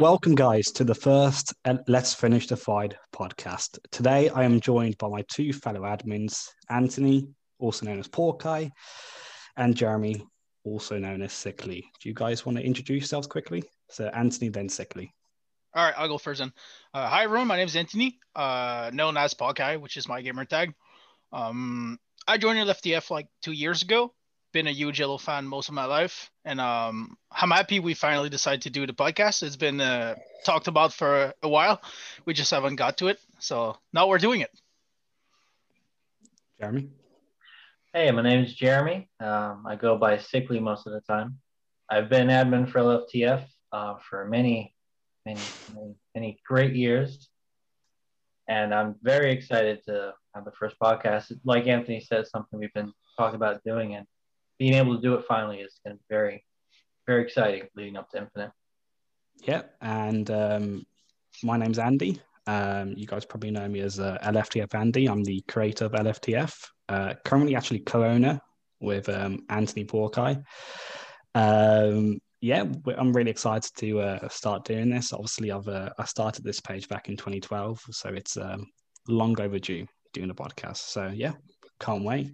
Welcome, guys, to the first Let's Finish the Fight podcast. Today, I am joined by my two fellow admins, Anthony, also known as Porky, and Jeremy, also known as Sickly. Do you guys want to introduce yourselves quickly? So, Anthony, then Sickly. All right, I'll go first then. Uh, hi, everyone. My name is Anthony, uh, known as Porky, which is my gamer tag. Um, I joined LFTF like two years ago been a huge Halo fan most of my life, and um, I'm happy we finally decided to do the podcast. It's been uh, talked about for a while. We just haven't got to it, so now we're doing it. Jeremy. Hey, my name is Jeremy. Um, I go by Sickly most of the time. I've been admin for LFTF uh, for many, many, many, many great years, and I'm very excited to have the first podcast. Like Anthony said, something we've been talking about doing, and being able to do it finally is going to be very, very exciting leading up to Infinite. Yeah, and um, my name's Andy. Um, you guys probably know me as uh, LFTF Andy. I'm the creator of LFTF. Uh, currently, actually co-owner with um, Anthony Porky. Um, yeah, I'm really excited to uh, start doing this. Obviously, I've uh, I started this page back in 2012, so it's um, long overdue doing a podcast. So yeah, can't wait.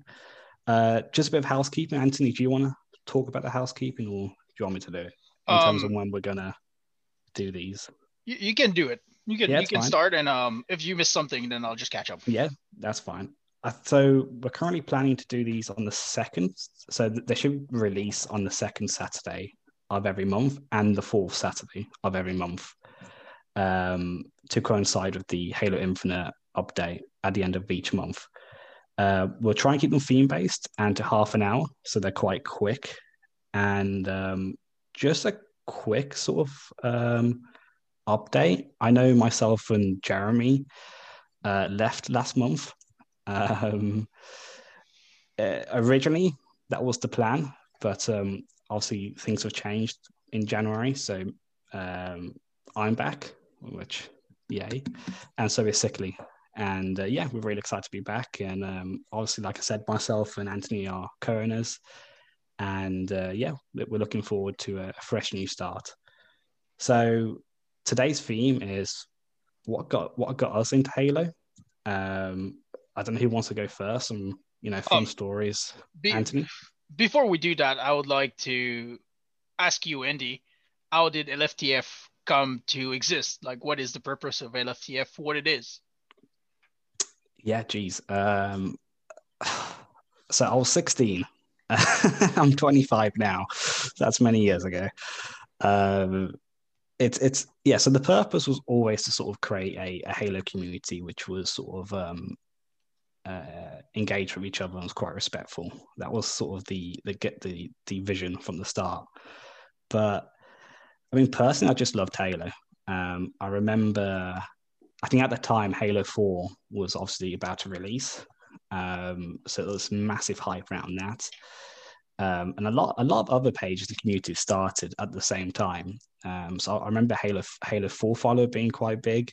Uh, just a bit of housekeeping. Anthony, do you want to talk about the housekeeping or do you want me to do it in um, terms of um, when we're going to do these? You, you, can do it. You can, yeah, you can fine. start. And um, if you miss something, then I'll just catch up. Yeah, that's fine. Uh, so we're currently planning to do these on the second. So they should release on the second Saturday of every month and the fourth Saturday of every month um, to coincide with the Halo Infinite update at the end of each month. Uh, we'll try and keep them theme based and to half an hour, so they're quite quick. And um, just a quick sort of um, update. I know myself and Jeremy uh, left last month. Um, uh, originally, that was the plan, but um, obviously things have changed in January. So um, I'm back, which yay, and so is Sickly. And uh, yeah, we're really excited to be back. And um, obviously, like I said, myself and Anthony are co owners. And uh, yeah, we're looking forward to a fresh new start. So today's theme is what got what got us into Halo. Um, I don't know who wants to go first. Some you know fun um, stories. Be, Anthony. Before we do that, I would like to ask you, Andy, how did LFTF come to exist? Like, what is the purpose of LFTF? What it is? Yeah, geez. Um, so I was 16. I'm 25 now. That's many years ago. Um, it's it's yeah. So the purpose was always to sort of create a, a Halo community, which was sort of um, uh, engaged with each other and was quite respectful. That was sort of the the get the the vision from the start. But I mean, personally, I just loved Halo. Um, I remember I think at the time Halo 4 was obviously about to release. Um, so there was massive hype around that. Um, and a lot, a lot of other pages and communities started at the same time. Um, so I remember Halo, Halo 4 follow being quite big.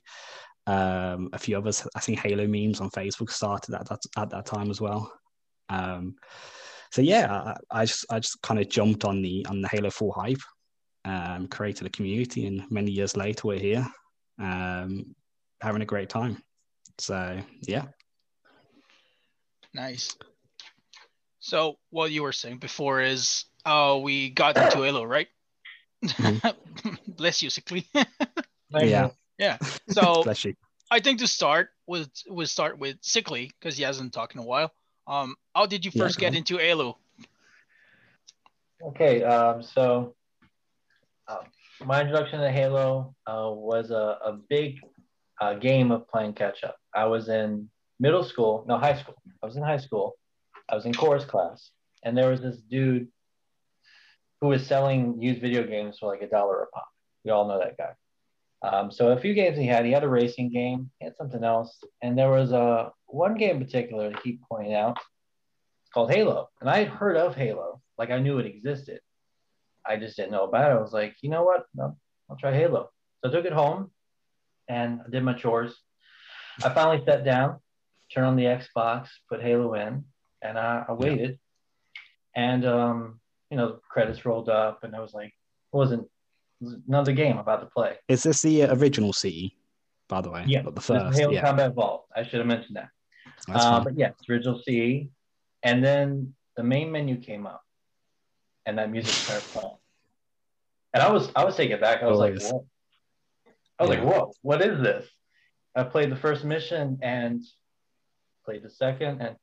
Um, a few others, I think Halo memes on Facebook started at that, at that time as well. Um, so yeah, I, I, just, I just kind of jumped on the, on the Halo 4 hype, um, created a community and many years later we're here. Having a great time. So yeah. Nice. So what you were saying before is uh we got into Halo, right? Mm-hmm. Bless you, sickly. yeah. Yeah. So I think to start with we start with sickly because he hasn't talked in a while. Um, how did you first yeah, get into Halo? Okay, um, so uh, my introduction to Halo uh, was a, a big uh, game of playing catch up. I was in middle school, no, high school. I was in high school. I was in chorus class, and there was this dude who was selling used video games for like a dollar a pop. We all know that guy. Um, so a few games he had. He had a racing game. He had something else, and there was a one game in particular that he pointed out. It's called Halo, and I had heard of Halo, like I knew it existed. I just didn't know about it. I was like, you know what? No, I'll try Halo. So I took it home, and I did my chores. I finally sat down, turned on the Xbox, put Halo in, and I, I waited. And um, you know, credits rolled up, and I was like, I wasn't another game I'm about to play. Is this the original CE, by the way? Yeah, the first. Halo Yeah, Combat Evolved. I should have mentioned that. Uh, but yeah, it's original CE. And then the main menu came up, and that music started playing. And I was I was taken back. I was Always. like. I was Yeah. like, whoa, what is this? I played the first mission and played the second, and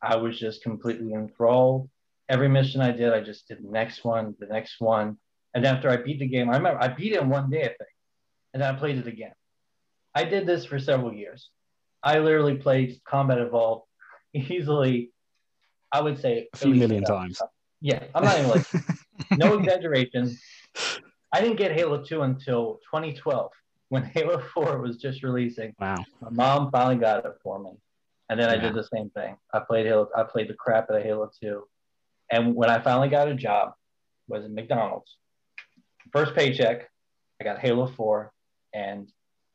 I was just completely enthralled. Every mission I did, I just did the next one, the next one. And after I beat the game, I remember I beat it in one day, I think, and then I played it again. I did this for several years. I literally played Combat Evolved easily, I would say A few million times. Yeah, I'm not even like no exaggeration. I didn't get Halo 2 until 2012 when Halo 4 was just releasing. Wow. My mom finally got it for me. And then I did the same thing. I played Halo, I played the crap out of Halo 2. And when I finally got a job, was in McDonald's. First paycheck, I got Halo 4 and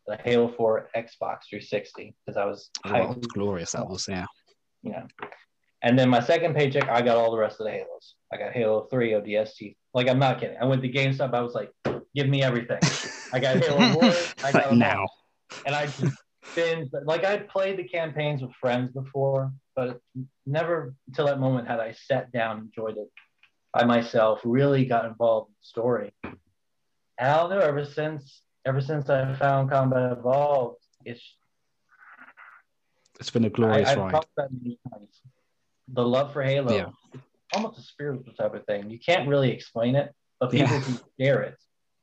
the Halo 4 Xbox 360 because I was Oh, it's glorious that was. Yeah. know. And then my second paycheck, I got all the rest of the Halos. I got Halo 3, ODST. Like, I'm not kidding. I went to GameStop. I was like, give me everything. I got Halo Wars. I got all. now. And I been, like, I played the campaigns with friends before, but never until that moment had I sat down, and enjoyed it by myself, really got involved in the story. And I don't know, ever since, ever since I found Combat Evolved, it's it's been a glorious I've ride. about many times. The love for Halo, Yeah. it's almost a spiritual type of thing. You can't really explain it, but Yeah. people who share it,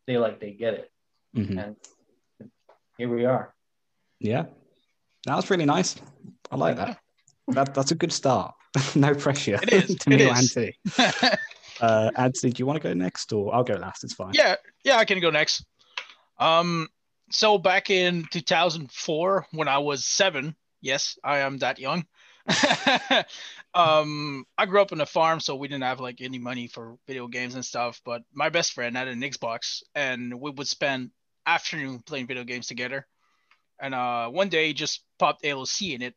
they like they get it. Mhm. And here we are. Yeah. That was really nice. I like that. That that's a good start. no pressure. It is, to it me or is. Anthony. Uh, Anthony, do you want to go next, or I'll go last? It's fine. yeah, yeah, I can go next. Um, so back in 2004, when I was seven, yes, I am that young. Um, I grew up on a farm, so we didn't have like any money for video games and stuff. But my best friend had an Xbox, and we would spend afternoon playing video games together. And uh, one day, he just popped Halo C in it,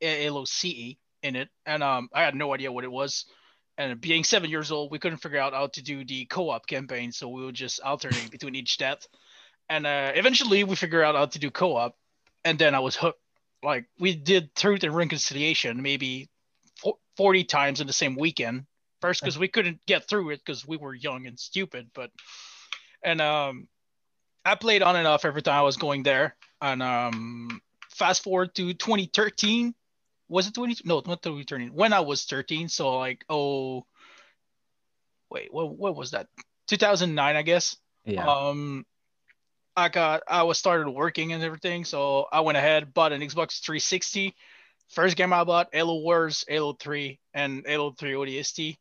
Halo CE in it, and um, I had no idea what it was. And being seven years old, we couldn't figure out how to do the co-op campaign, so we would just alternate between each death. And uh, eventually, we figured out how to do co-op, and then I was hooked. Like we did Truth and Reconciliation maybe fo- forty times in the same weekend. First, because we couldn't get through it because we were young and stupid, but and um, I played on and off every time I was going there. And um, fast forward to 2013, was it 20? No, not 2013. When I was 13, so like oh, wait, what what was that? 2009, I guess. Yeah. Um, I got I was started working and everything, so I went ahead bought an Xbox 360. First game I bought Halo Wars, Halo 3, and Halo 3 ODST.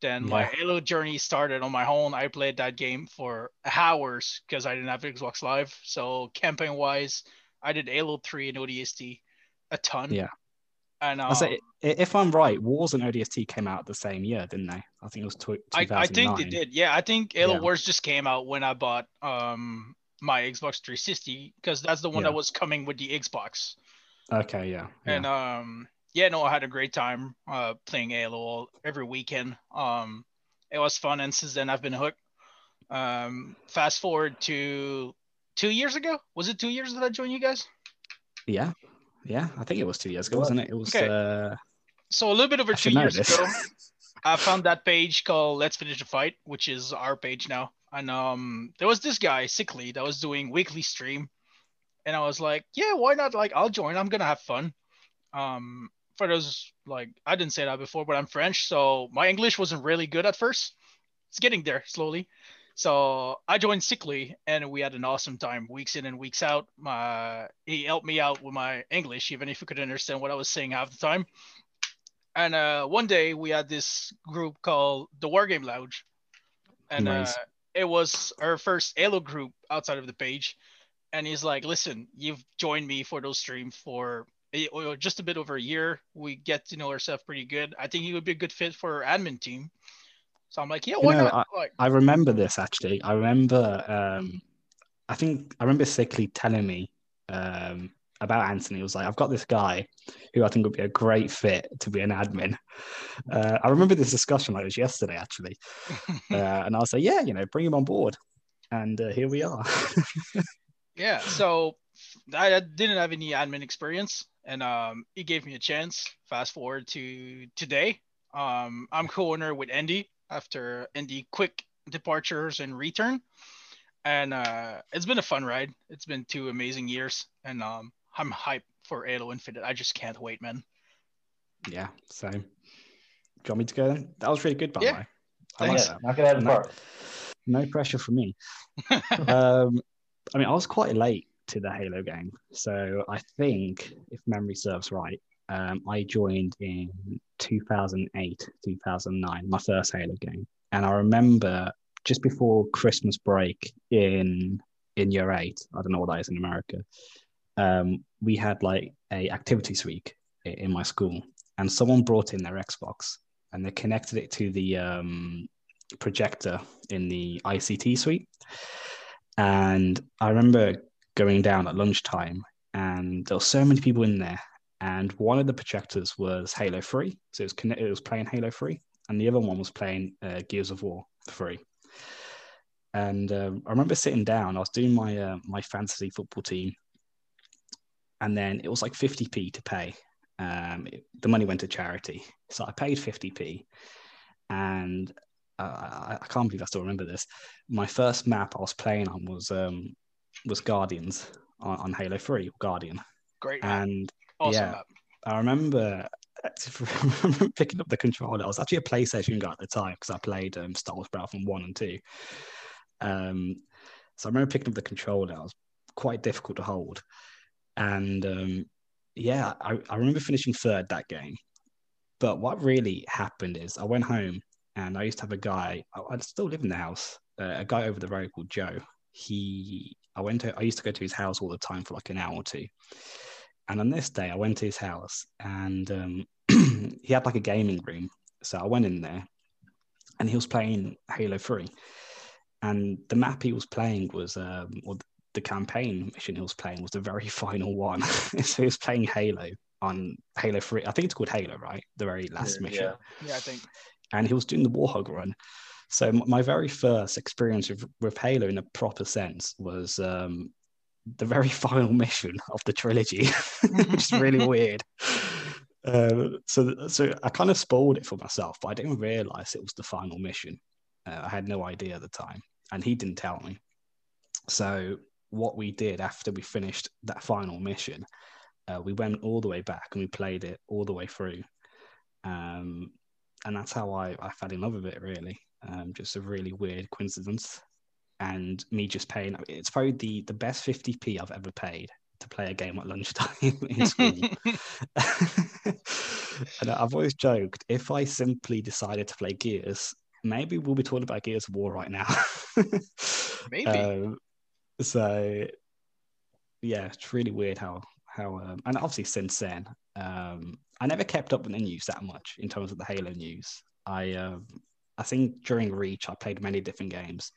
Then my Halo journey started on my own. I played that game for hours because I didn't have Xbox Live. So campaign wise, I did Halo 3 and ODST a ton. Yeah. And um, I say, if I'm right, Wars and ODST came out the same year, didn't they? I think it was tw- 2009. I, I think they did. Yeah, I think Halo Yeah. Wars just came out when I bought um my Xbox 360 because that's the one Yeah. that was coming with the Xbox. Okay, yeah. yeah. And um yeah, no, I had a great time uh playing Halo every weekend. Um it was fun and since then I've been hooked. Um fast forward to 2 years ago. Was it 2 years that I joined you guys? yeah, yeah. I think it was two years ago, wasn't it? It was. Okay. Uh, So a little bit over I 2 years this. ago. I found that page called Let's Finish the Fight, which is our page now. And um, there was this guy, Sickly, that was doing weekly stream, and I was like, yeah, why not? Like, I'll join. I'm gonna have fun. Um, for those like, I didn't say that before, but I'm French, so my English wasn't really good at first. It's getting there slowly. So I joined Sickly, and we had an awesome time, weeks in and weeks out. My he helped me out with my English, even if he couldn't understand what I was saying half the time. And uh, one day we had this group called the Wargame Lounge, and Nice. uh, it was our first Halo group outside of the page. And he's like, "Listen, you've joined me for those streams for or just a bit over a year. We get to know ourselves pretty good. I think he would be a good fit for our admin team." So I'm like, "Yeah, You why know, not?" like, I remember this actually. I remember. Um, I think I remember Sickly telling me um, about Anthony. He was like, "I've got this guy who I think would be a great fit to be an admin." Uh, I remember this discussion like it was yesterday actually, uh, and I was like, "Yeah, you know, bring him on board." and uh, here we are. yeah, so I didn't have any admin experience, and um, it gave me a chance. Fast forward to today, um, I'm co-owner with Andy after Andy quick departures and return, and uh, it's been a fun ride. It's been two amazing years, and um, I'm hyped for Halo Infinite. I just can't wait, man. Yeah, same. Do you want me to go then? That was really good, by Yeah. the way. I like Yeah, that. knock it out of the No. park. No pressure for me. um, I mean, I was quite late to the Halo game, so I think, if memory serves right, um, I joined in 2008, 2009, my first Halo game, and I remember just before Christmas break in in year eight. I don't know what that is in America. Um, we had like a activities week in my school, and someone brought in their Xbox and they connected it to the um, projector in the ICT suite. And I remember going down at lunchtime, and there were so many people in there. And one of the projectors was Halo 3, so it was, it was playing Halo 3, and the other one was playing uh, Gears of War 3. And um, I remember sitting down. I was doing my uh, my fantasy football team, and then it was like 50p to pay. Um, it- the money went to charity, so I paid 50p, and uh, I, I can't believe I still remember this. My first map I was playing on was um, was Guardians on, on Halo Three, Guardian, Great, man. and awesome yeah. map. I remember picking up the controller. I was actually a PlayStation guy at the time because I played um, Star Wars Battlefront One and Two. Um, so I remember picking up the controller. It was quite difficult to hold, and um, yeah, I, I remember finishing third that game. But what really happened is I went home and I used to have a guy. I, I still live in the house. Uh, a guy over the road called Joe. He, I went to. I used to go to his house all the time for like an hour or two. And on this day, I went to his house and um, he had like a gaming room. So I went in there and he was playing Halo 3. And the map he was playing was, um, or the campaign mission he was playing was the very final one. so he was playing Halo on Halo 3. I think it's called Halo, right? The very last Yeah, mission. yeah. Yeah, I think. And he was doing the Warthog run. So my very first experience with, with Halo in a proper sense was um, the very final mission of the trilogy, which is really weird. Um, so, so I kind of spoiled it for myself, but I didn't realize it was the final mission. Uh, I had no idea at the time, and he didn't tell me. So, what we did after we finished that final mission, uh, we went all the way back and we played it all the way through. Um, and that's how I, I fell in love with it, really. Um, just a really weird coincidence. And me just paying, it's probably the, the best 50p I've ever paid to play a game at lunchtime in school. and I've always joked if I simply decided to play Gears, maybe we'll be talking about Gears of War right now. Maybe. Um, so, yeah, it's really weird how how um, and obviously since then, um, I never kept up with the news that much in terms of the Halo news. I um, I think during Reach I played many different games,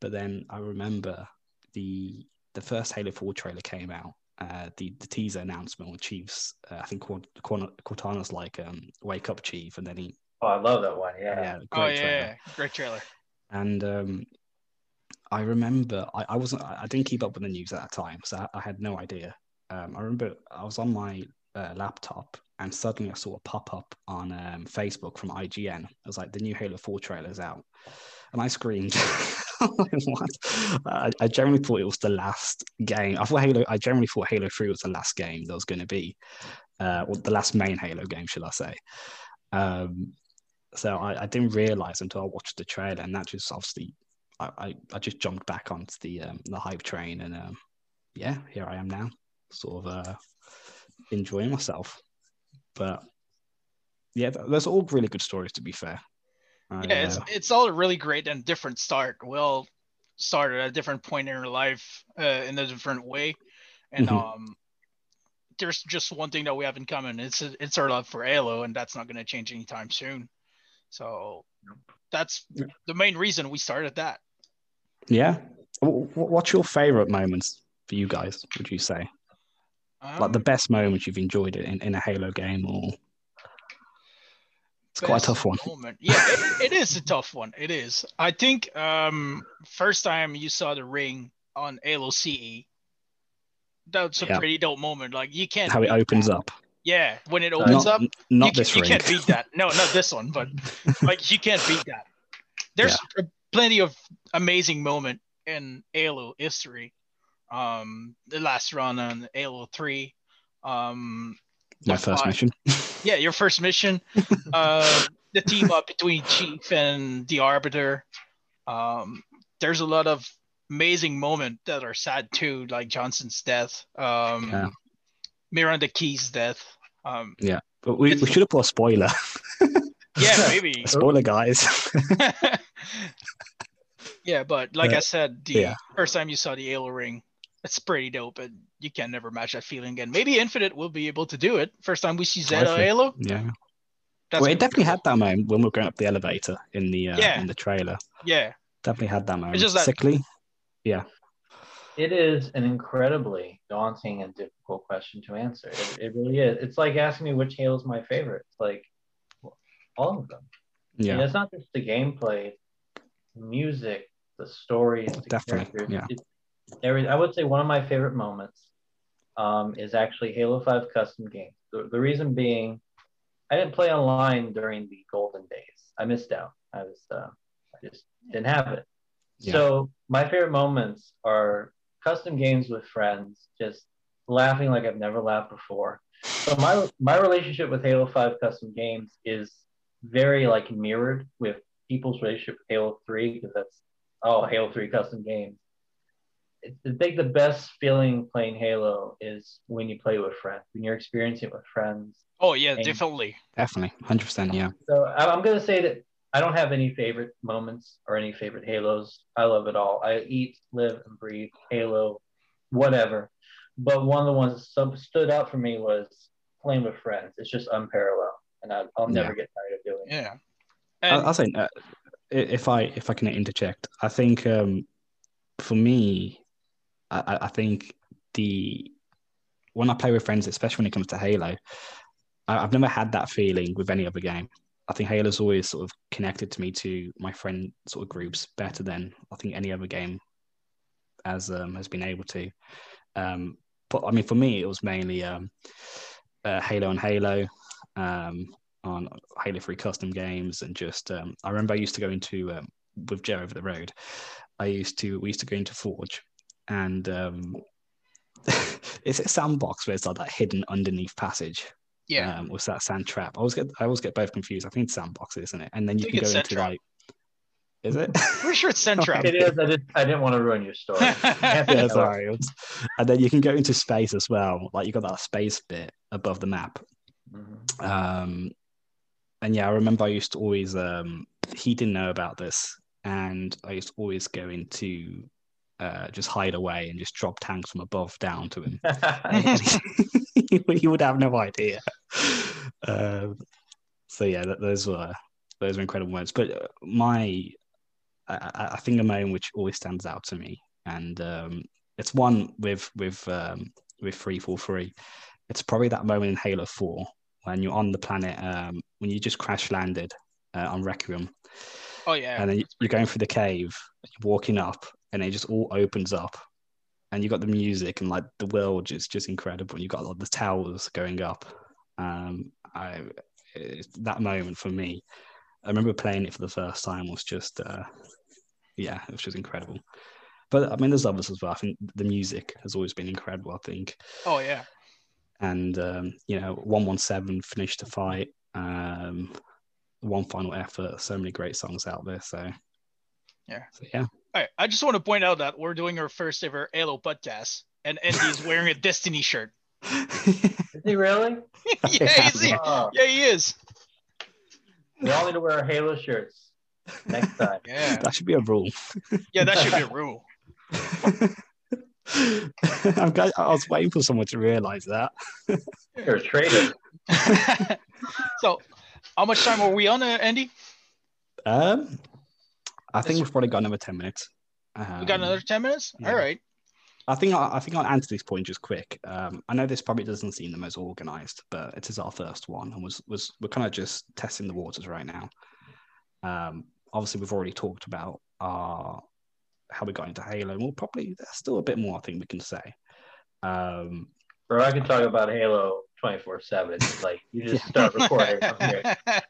but then I remember the the first Halo 4 trailer came out. Uh, the the teaser announcement with Chiefs, uh, I think Cort- Cort- Cortana's like um, "Wake up, Chief," and then he Oh, I love that one. Yeah. yeah, oh great yeah, trailer. yeah, great trailer. And um, I remember I, I wasn't I I didn't keep up with the news at that time, so I, I had no idea. Um, I remember I was on my uh, laptop and suddenly I saw a pop up on um, Facebook from IGN. It was like the new Halo 4 trailer's out, and I screamed. what? I, I generally thought it was the last game. I thought Halo. I generally thought Halo 3 was the last game that was going to be, uh, or the last main Halo game, should I say? Um, so I, I didn't realize until I watched the trailer, and that just obviously I, I, I just jumped back onto the um, the hype train, and um, yeah, here I am now, sort of uh, enjoying myself. But yeah, th- there's all really good stories to be fair. I, Yeah, it's uh, it's all a really great and different start. We all started at a different point in our life uh, in a different way, and Mhm. um, there's just one thing that we have in common. It's it's our love for Halo, and that's not going to change anytime soon. So that's Yeah. the main reason we started that. yeah. Wh- wh- What's your favorite moments for you guys? Would you say like the Um, best moments you've enjoyed it in, in a Halo game, or It's quite a tough one. Moment. Yeah, it, it is a tough one. It is. I think um first time you saw the ring on Halo CE, that's a Yeah. pretty dope moment. Like you can't How it opens that. up. Yeah, when it opens Not, up, not you, this can, you ring. can't beat that. No, not this one, but like you can't beat that. There's plenty of amazing moment in Halo history. Um, the last run on Halo Three. Um, My first fi- mission. yeah, your first mission. uh, the team up between Chief and the Arbiter. Um, there's a lot of amazing moments that are sad too, like Johnson's death. Um, Yeah. Miranda Keyes death. Um, yeah, But we, we should have put a spoiler. yeah, maybe. spoiler, guys. yeah, but like Uh, I said, the yeah. first time you saw the Halo ring, it's pretty dope, and you can never match that feeling again. Maybe Infinite will be able to do it. First time we see Zed on Halo. yeah. That's well, it definitely had that moment when we were going up the elevator in the uh, Yeah. in the trailer. Yeah, Definitely had that moment. It's just that- Sickly. It is an incredibly daunting and difficult question to answer. It, it really is. It's like asking me which Halo is my favorite. It's like all of them. Yeah. And it's not just the gameplay, the music, the stories, the Definitely, characters. yeah. It's, every, I would say one of my favorite moments um, is actually Halo 5 custom games. The, the reason being, I didn't play online during the golden days. I missed out. I was, uh, I just didn't have it. Yeah. So my favorite moments are custom games with friends, just laughing like I've never laughed before. So my my relationship with Halo 5 custom games is very like mirrored with people's relationship with Halo 3 because that's oh Halo 3 custom games. It- I think the best feeling playing Halo is when you play with friends, when you're experiencing it with friends. Oh yeah, And- definitely. Definitely. 100%. Yeah. So I- I'm gonna say that I don't have any favorite moments or any favorite Halos. I love it all. I eat, live, and breathe Halo, whatever. But one of the ones that stood out for me was playing with friends. It's just unparalleled, and I, I'll never get tired of doing it. Yeah. I, And I'll say uh, if I if I can interject, I think um, for me, I, I- think the when I play with friends, especially when it comes to Halo, I, I've never had that feeling with any other game. I think Halo's always sort of connected to me to my friend sort of groups better than I think any other game has um, has been able to. Um, but I mean, for me, it was mainly um, uh, Halo and Halo. Um, on Halo 3 custom games and just um, I remember I used to go into um, with Joe over the road. I used to we used to go into Forge and um, it's a sandbox where it's like that hidden underneath passage. yeah, Um, was that sand trap? I always get I always get both confused. I think it's sandbox, isn't it? And then you can go into Trap. like is it? pretty sure it's Central. It is. I, just, I didn't want to ruin your story. yeah, sorry. And then you can go into space as well. Like you got that space bit above the map. Mhm. Um, and yeah, I remember I used to always, um, he didn't know about this, and I used to always go into uh, just hide away and just drop tanks from above down to him. he would have no idea. Um, so yeah, that, those were those were incredible moments. But uh, my, I, I I think a moment which always stands out to me, and um, it's one with with um, with three four three. It's probably that moment in Halo Four when you're on the planet um, when you just crash landed uh, on Requiem, oh yeah. and then you- you're going through the cave, you're walking up, and it just all opens up, and you got the music and like the world is just incredible. And you got like the towers going up. Um, I that moment for me, I remember playing it for the first time was just uh, yeah, it was just incredible. But I mean, there's others as well. I think the music has always been incredible. I think Oh yeah. and um, you know 117 finished the fight um, one final effort so many great songs out there so Yeah. so, yeah All right. I just want to point out that we're doing our first ever Halo podcast, and Andy's wearing a Destiny shirt. Is he really? yeah, he's, he, Oh, yeah, he is. we all need to wear our Halo shirts next time. Yeah, that should be a rule yeah, that should be a rule. I'm glad, I was waiting for someone to realize that You're a traitor. so, how much time are we on, uh, Andy? um, I think we've probably got another 10 minutes We um, got another ten minutes. yeah. All right. I think I, I think I'll answer this point just quick. Um, I know this probably doesn't seem the most organized, but it is our first one, and was was we're kind of just testing the waters right now. Um, obviously, we've already talked about our how we got into Halo, and we'll probably there's still a bit more I think we can say. Um, Bro, I can talk about Halo 24 7. Like, you just start recording from here.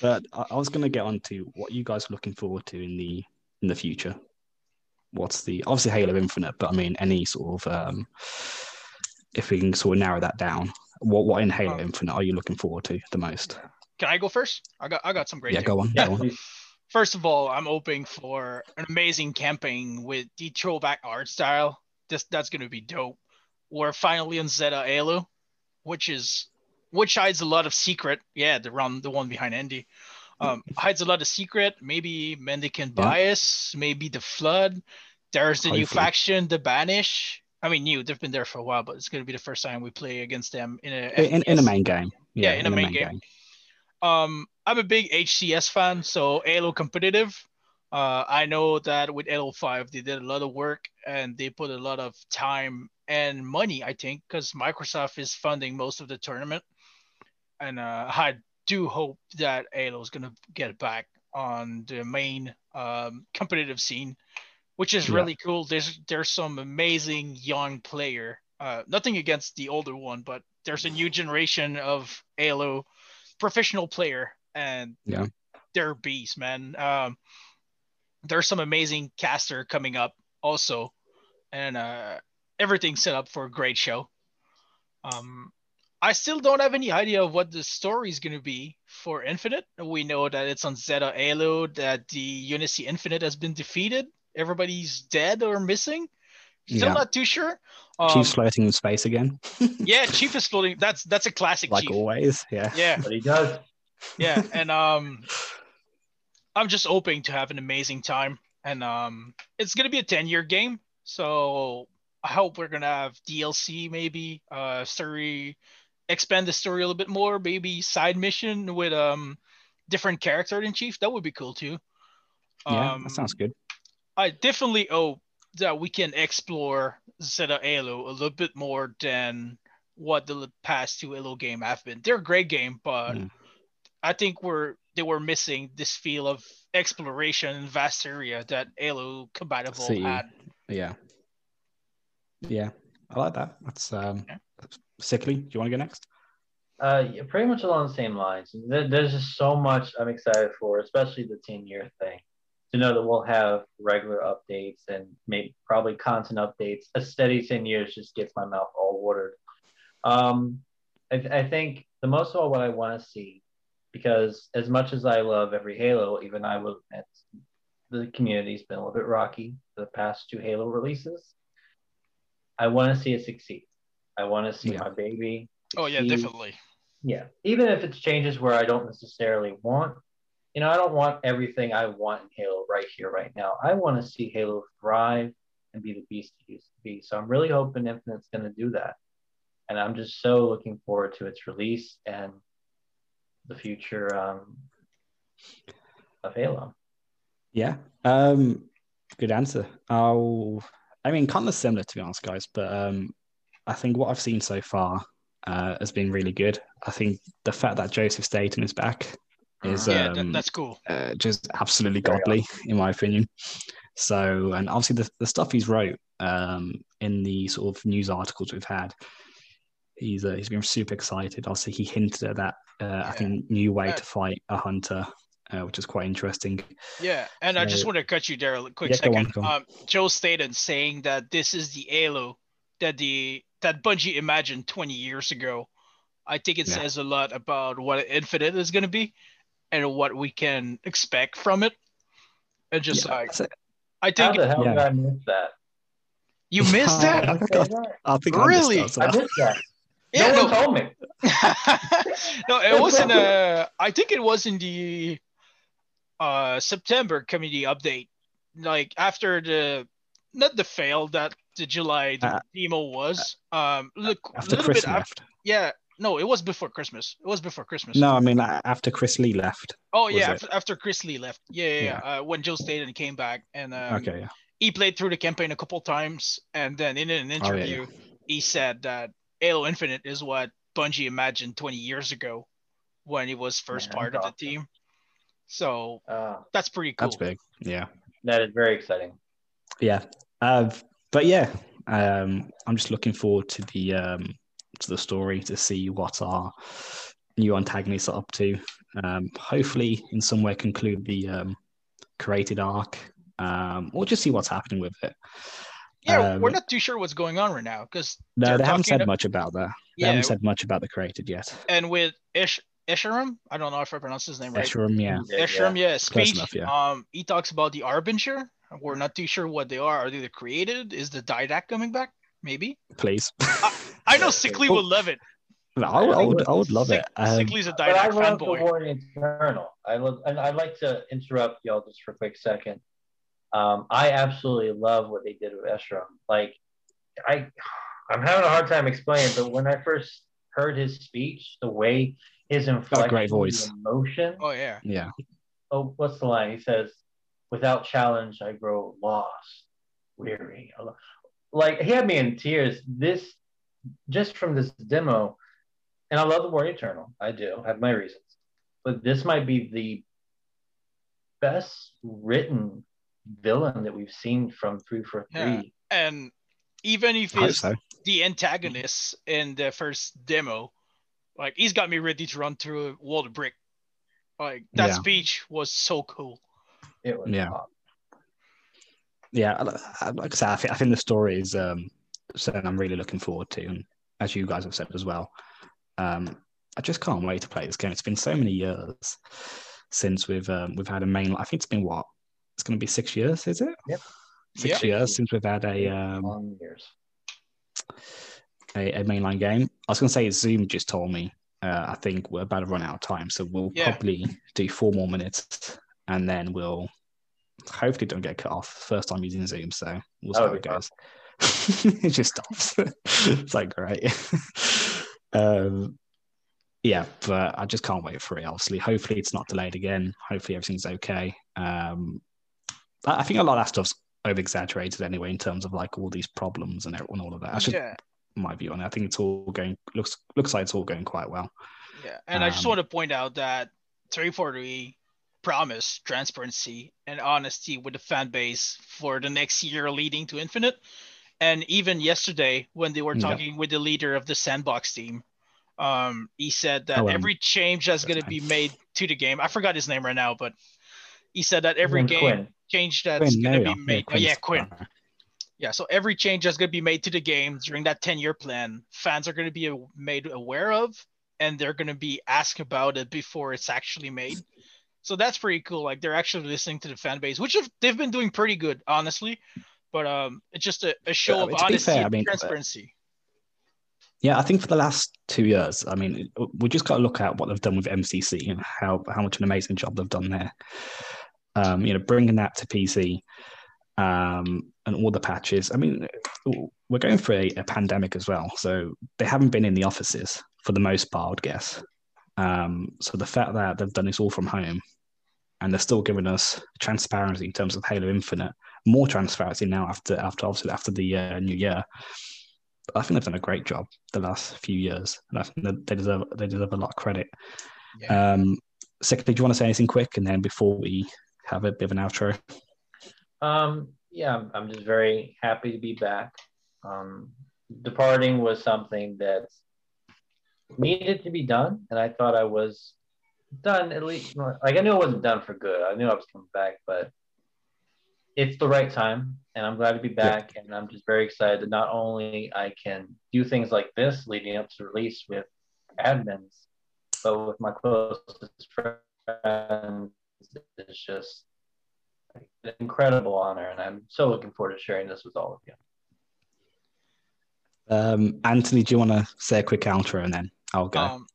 but I, I was going to get on to what you guys are looking forward to in the in the future. What's the obviously Halo Infinite, but I mean any sort of um, if we can sort of narrow that down, what what in Halo Um, Infinite are you looking forward to the most? Can I go first? I got I got some great. Yeah, go on. Yeah, Go on. First of all, I'm hoping for an amazing camping with the throwback art style. This that's gonna be dope. We're finally on Zeta Halo, which is which hides a lot of secret. Yeah, the run the one behind Andy. Um, hides a lot of secret. Maybe Mendicant Yeah. bias. Maybe the flood. There's the new faction, the Banish. I mean, new. They've been there for a while, but it's gonna be the first time we play against them in a In, in a main game. Yeah, in a main game. Um, I'm a big HCS fan, so Halo competitive. Uh, I know that with Halo 5, they did a lot of work and they put a lot of time and money, I think, because Microsoft is funding most of the tournament. And uh, I do hope that Halo is going to get back on the main um, competitive scene, which is Yeah. really cool. There's there's some amazing young player. Uh, nothing against the older one, but there's a new generation of Halo professional player, and Yeah. they're beasts, man. Um, there's some amazing caster coming up also, and uh, everything's set up for a great show. Um, I still don't have any idea of what the story is going to be for Infinite. We know that it's on Zeta Halo, that the Unity Infinite has been defeated. Everybody's dead or missing. Still Yeah. not too sure. Um, Chief's floating in space again, yeah, Chief is floating. That's that's a classic like Chief. always. Yeah. Yeah, But he does. yeah, and um, I'm just hoping to have an amazing time, and um, it's gonna be a 10 year game, so I hope we're gonna have DLC, maybe uh, story, expand the story a little bit more, maybe side mission with um, different character in Chief. That would be cool too. Yeah, Um, that sounds good. I definitely hope that we can explore Zeta Halo a little bit more than what the past two Halo game have been. They're a great game, but Mm. I think we're they were missing this feel of exploration in vast area that Halo compatible See. had. Yeah. Yeah. I like that. That's um Yeah. Sickly. Do you want to go next? Uh, pretty much along the same lines. There, there's just so much I'm excited for, especially the 10 year thing. To know that we'll have regular updates and maybe probably content updates. A steady 10 years just gets my mouth all watered. Um, I, I think the most of all what I want to see, because as much as I love every Halo, even I will admit the community's been a little bit rocky the past two Halo releases. I want to see it succeed. I want to see Yeah. my baby. Oh yeah, succeed. definitely. Yeah, even if it's changes where I don't necessarily want, you know, I don't want everything I want in Halo right here, right now. I want to see Halo thrive and be the beast it used to be. So I'm really hoping Infinite's going to do that. And I'm just so looking forward to its release and the future um, of Halo. Yeah. Um good answer. I'll I mean kind of similar to be honest, guys, but um I think what I've seen so far uh, has been really good. I think the fact that Joseph Staten is back is yeah, um, that, that's cool. uh, just absolutely Very godly, in my opinion. So, and obviously the, the stuff he's wrote um, in the sort of news articles we've had, he's uh, he's been super excited. Obviously, he hinted at that uh, I think new way Uh, to fight a hunter, uh, which is quite interesting. Yeah, and I just want to cut you there a quick Yeah, go on, second. go on. Um, Joe Staten saying that this is the Halo that the that Bungie imagined 20 years ago. I think it Yeah. says a lot about what Infinite is going to be and what we can expect from it. And just Yeah, like that's it. I How think the hell did I miss that? you missed I that. got- I I think I Really? missed that as well. missed that. Yeah, no no, one told me. no, it wasn't. uh I think it was in the uh September community update. Like after the not the fail that the July Uh, demo was. Um look a After little Chris bit after yeah, no, it was before Christmas. It was before Christmas. No, I mean uh, after Chris Lee left. Oh yeah, it? after, after Chris Lee left. Yeah, yeah, yeah. Uh, when Joe Staten came back and um, Okay, yeah. he played through the campaign a couple times, and then in an Oh, yeah, interview, he said that Halo Infinite is what Bungie imagined 20 years ago when he was first Man, part of the team. So Uh, that's pretty cool. That's big. Yeah. that is very exciting. Yeah. Uh, but yeah, um, I'm just looking forward to the um, to the story to see what our new antagonists are up to. Um, hopefully, in some way, conclude the um, created arc, um, or just see what's happening with it. Yeah, we're Um, not too sure what's going on right now because No, They're haven't said to- much about that. They yeah, haven't said much about the created yet. and with Ish Isharam, I don't know if I pronounced his name right. Escharum, yeah. Yeah, yeah, speech. enough, yeah. Um, he talks about the Harbinger. We're not too sure what they are. Are they the created? Is the Didact coming back? Maybe. Please. I know Sickly Oh, will love it. I, would- I would, I would love Sick- it. Um, Sickly's a But I Didact love the fanboy. Warrior Eternal. I love, and I'd like to interrupt y'all just for a quick second. Um, I absolutely love what they did with Esram. Like, I, I'm having a hard time explaining, but when I first heard his speech, the way his inflection, great voice. the emotion. Oh yeah. yeah. Oh, what's the line? He says, "Without challenge, I grow lost, weary." Like he had me in tears. This, just from this demo, and I love the Warrior Eternal. I do. I have my reasons, but this might be the best written villain that we've seen from three for three. Yeah. And even if he's so. the antagonist in the first demo, like he's got me ready to run through a wall of brick. Like that Yeah. speech was so cool. It was Yeah. yeah, like I said, I think, I think the story is um, something I'm really looking forward to, and as you guys have said as well, um, I just can't wait to play this game. It's been so many years since we've um, we've had a main. I think it's been what? It's going to be six years, is it? Yep. Six years since we've had a um, Long years. a, a mainline game. I was going to say Zoom just told me. Uh, I think we're about to run out of time, so we'll Yeah. probably do four more minutes, and then we'll hopefully don't get cut off. First time using Zoom, so we'll see That how it goes. it just stops. it's like great. um, yeah, but I just can't wait for it. Obviously, hopefully it's not delayed again. Hopefully everything's okay. Um, I I think a lot of that stuff's over exaggerated anyway in terms of like all these problems and everyone, all of that. That's just Yeah. my view on it. I think it's all going looks looks like it's all going quite well. Yeah. And I just Um, want to point out that 343 promised transparency and honesty with the fan base for the next year leading to Infinite. And even yesterday, when they were Yeah. talking with the leader of the sandbox team, um, he said that Oh, um, every change that's going to be made to the game, I forgot his name right now, but he said that every game Quinn. change that's going to no, be yeah, made. oh, yeah, Quinn. Yeah, so every change that's going to be made to the game during that 10 year plan, fans are going to be made aware of and they're going to be asked about it before it's actually made. So that's pretty cool. Like they're actually listening to the fan base, which have, they've been doing pretty good, honestly. But um, it's just a, a show Yeah, of honesty fair, I mean, transparency. Yeah, I think for the last two years, I mean, we just got to look at what they've done with MCC and how how much an amazing job they've done there. Um, you know, bringing that to PC um, and all the patches. I mean, we're going through a, a pandemic as well, so they haven't been in the offices for the most part, I would guess. Um, so the fact that they've done this all from home and they're still giving us transparency in terms of Halo Infinite, more transparency now after after obviously after the uh, new year. I think they've done a great job the last few years, and I think that they deserve they deserve a lot of credit. Yeah. Um, secondly, do you want to say anything quick, and then before we have a bit of an outro? Um, yeah, I'm, I'm just very happy to be back. Um, departing was something that needed to be done, and I thought I was done at least. Like I knew it wasn't done for good. I knew I was coming back, but it's the right time, and I'm glad to be back. And I'm just very excited that not only I can do things like this leading up to release with admins, but with my closest friends. It's just an incredible honor, and I'm so looking forward to sharing this with all of you. Um, Anthony, do you want to say a quick outro, and then I'll go. Um,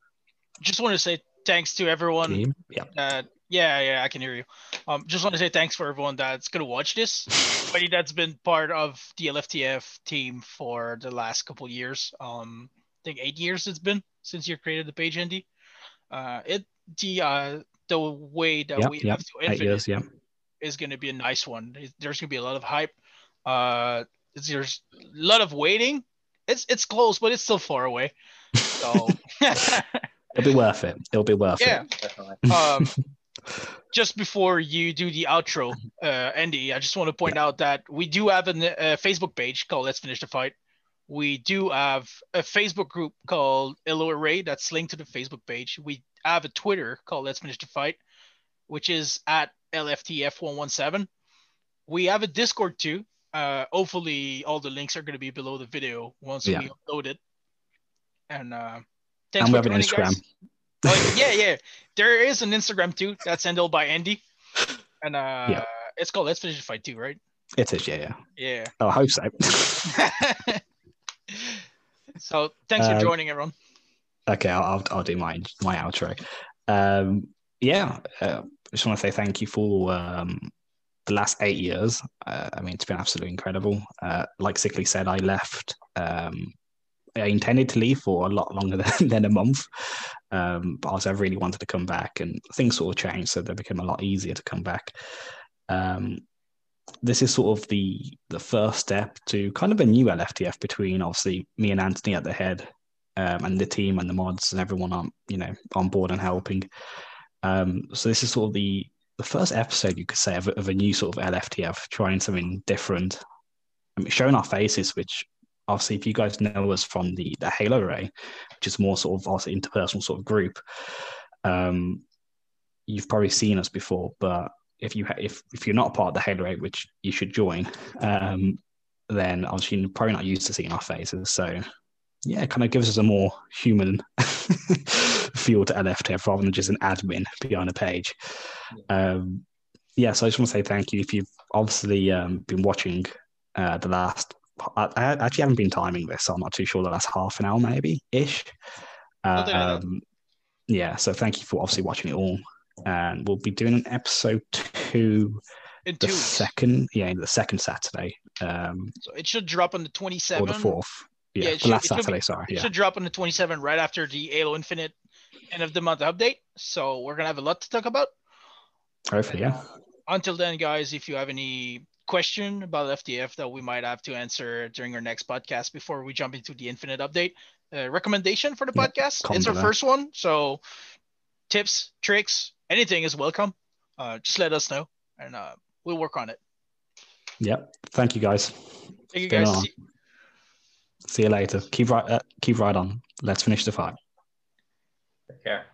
just want to say thanks to everyone Team? Yeah. that yeah yeah i can hear you um just want to say thanks for everyone that's gonna watch this everybody that's been part of the lftf team for the last couple years um i think eight years it's been since you created the page andy uh it the uh the way that Yep, we yep. have to infinite years. Yeah. is going to be a nice one there's going to be a lot of hype Uh, there's a lot of waiting. It's it's close, but it's still far away. So It'll be worth it. It'll be worth yeah. it. Definitely. Um, just before you do the outro, uh, Andy, I just want to point out that we do have a Facebook page called Let's Finish the Fight. We do have a Facebook group called Hello Array that's linked to the Facebook page. We have a Twitter called Let's Finish the Fight, which is at LFTF117. We have a Discord too. Uh, hopefully, all the links are going to be below the video once Yeah. we upload it. And uh, thanks And we for have an joining, guys. Instagram. Oh, yeah, yeah. There is an Instagram too. That's handled by Andy. And uh Yeah. it's called Let's Finish the Fight too, right? It is, yeah, yeah. Yeah. Oh, I hope so. so thanks Um, for joining everyone. Okay, I'll, I'll, I'll do my my outro. Um, yeah, uh, just want to say thank you for um, the last eight years. Uh, I mean, it's been absolutely incredible. Uh, like Sickly said, I left. Um, I intended to leave for a lot longer than, than a month, um, but also I really wanted to come back, and things sort of changed, so they became a lot easier to come back. Um, this is sort of the the first step to kind of a new LFTF between obviously me and Anthony at the head, um, and the team and the mods and everyone on you know on board and helping. Um, so this is sort of the the first episode you could say of, a- of a new sort of LFTF, trying something different. I mean, showing our faces, which obviously if you guys know us from the the Halo Array, which is more sort of also interpersonal sort of group, um, you've probably seen us before. But if you ha- if if you're not part of the Halo Array, which you should join, um, then obviously you're probably not used to seeing our faces. So yeah, it kind of gives us a more human feel to LFTF rather than just an admin behind a page. Um, yeah, so I just want to say thank you. If you've obviously um, been watching uh, the last, I, I actually haven't been timing this, so I'm not too sure the last half an hour maybe ish. Um, yeah, so thank you for obviously watching it all. And we'll be doing an episode two, In the two second, yeah, the second Saturday, um, So it should drop on the 27th. or the fourth. Yeah, Yeah, it the should- last it should be- Saturday. sorry. It Yeah, should drop on the 27th right after the Halo Infinite end of the month update. So we're gonna have a lot to talk about. hopefully, yeah. Until then, guys, if you have any question about FTF that we might have to answer during our next podcast before we jump into the Infinite update, uh, recommendation for the Yeah, podcast. It's our below. first one, so tips, tricks, anything is welcome. Uh, just let us know, and uh, we'll work on it. Yep. Thank you, guys. Thank you, guys. See- See you later. Keep right, uh, keep right on. Let's finish the fight. Take care.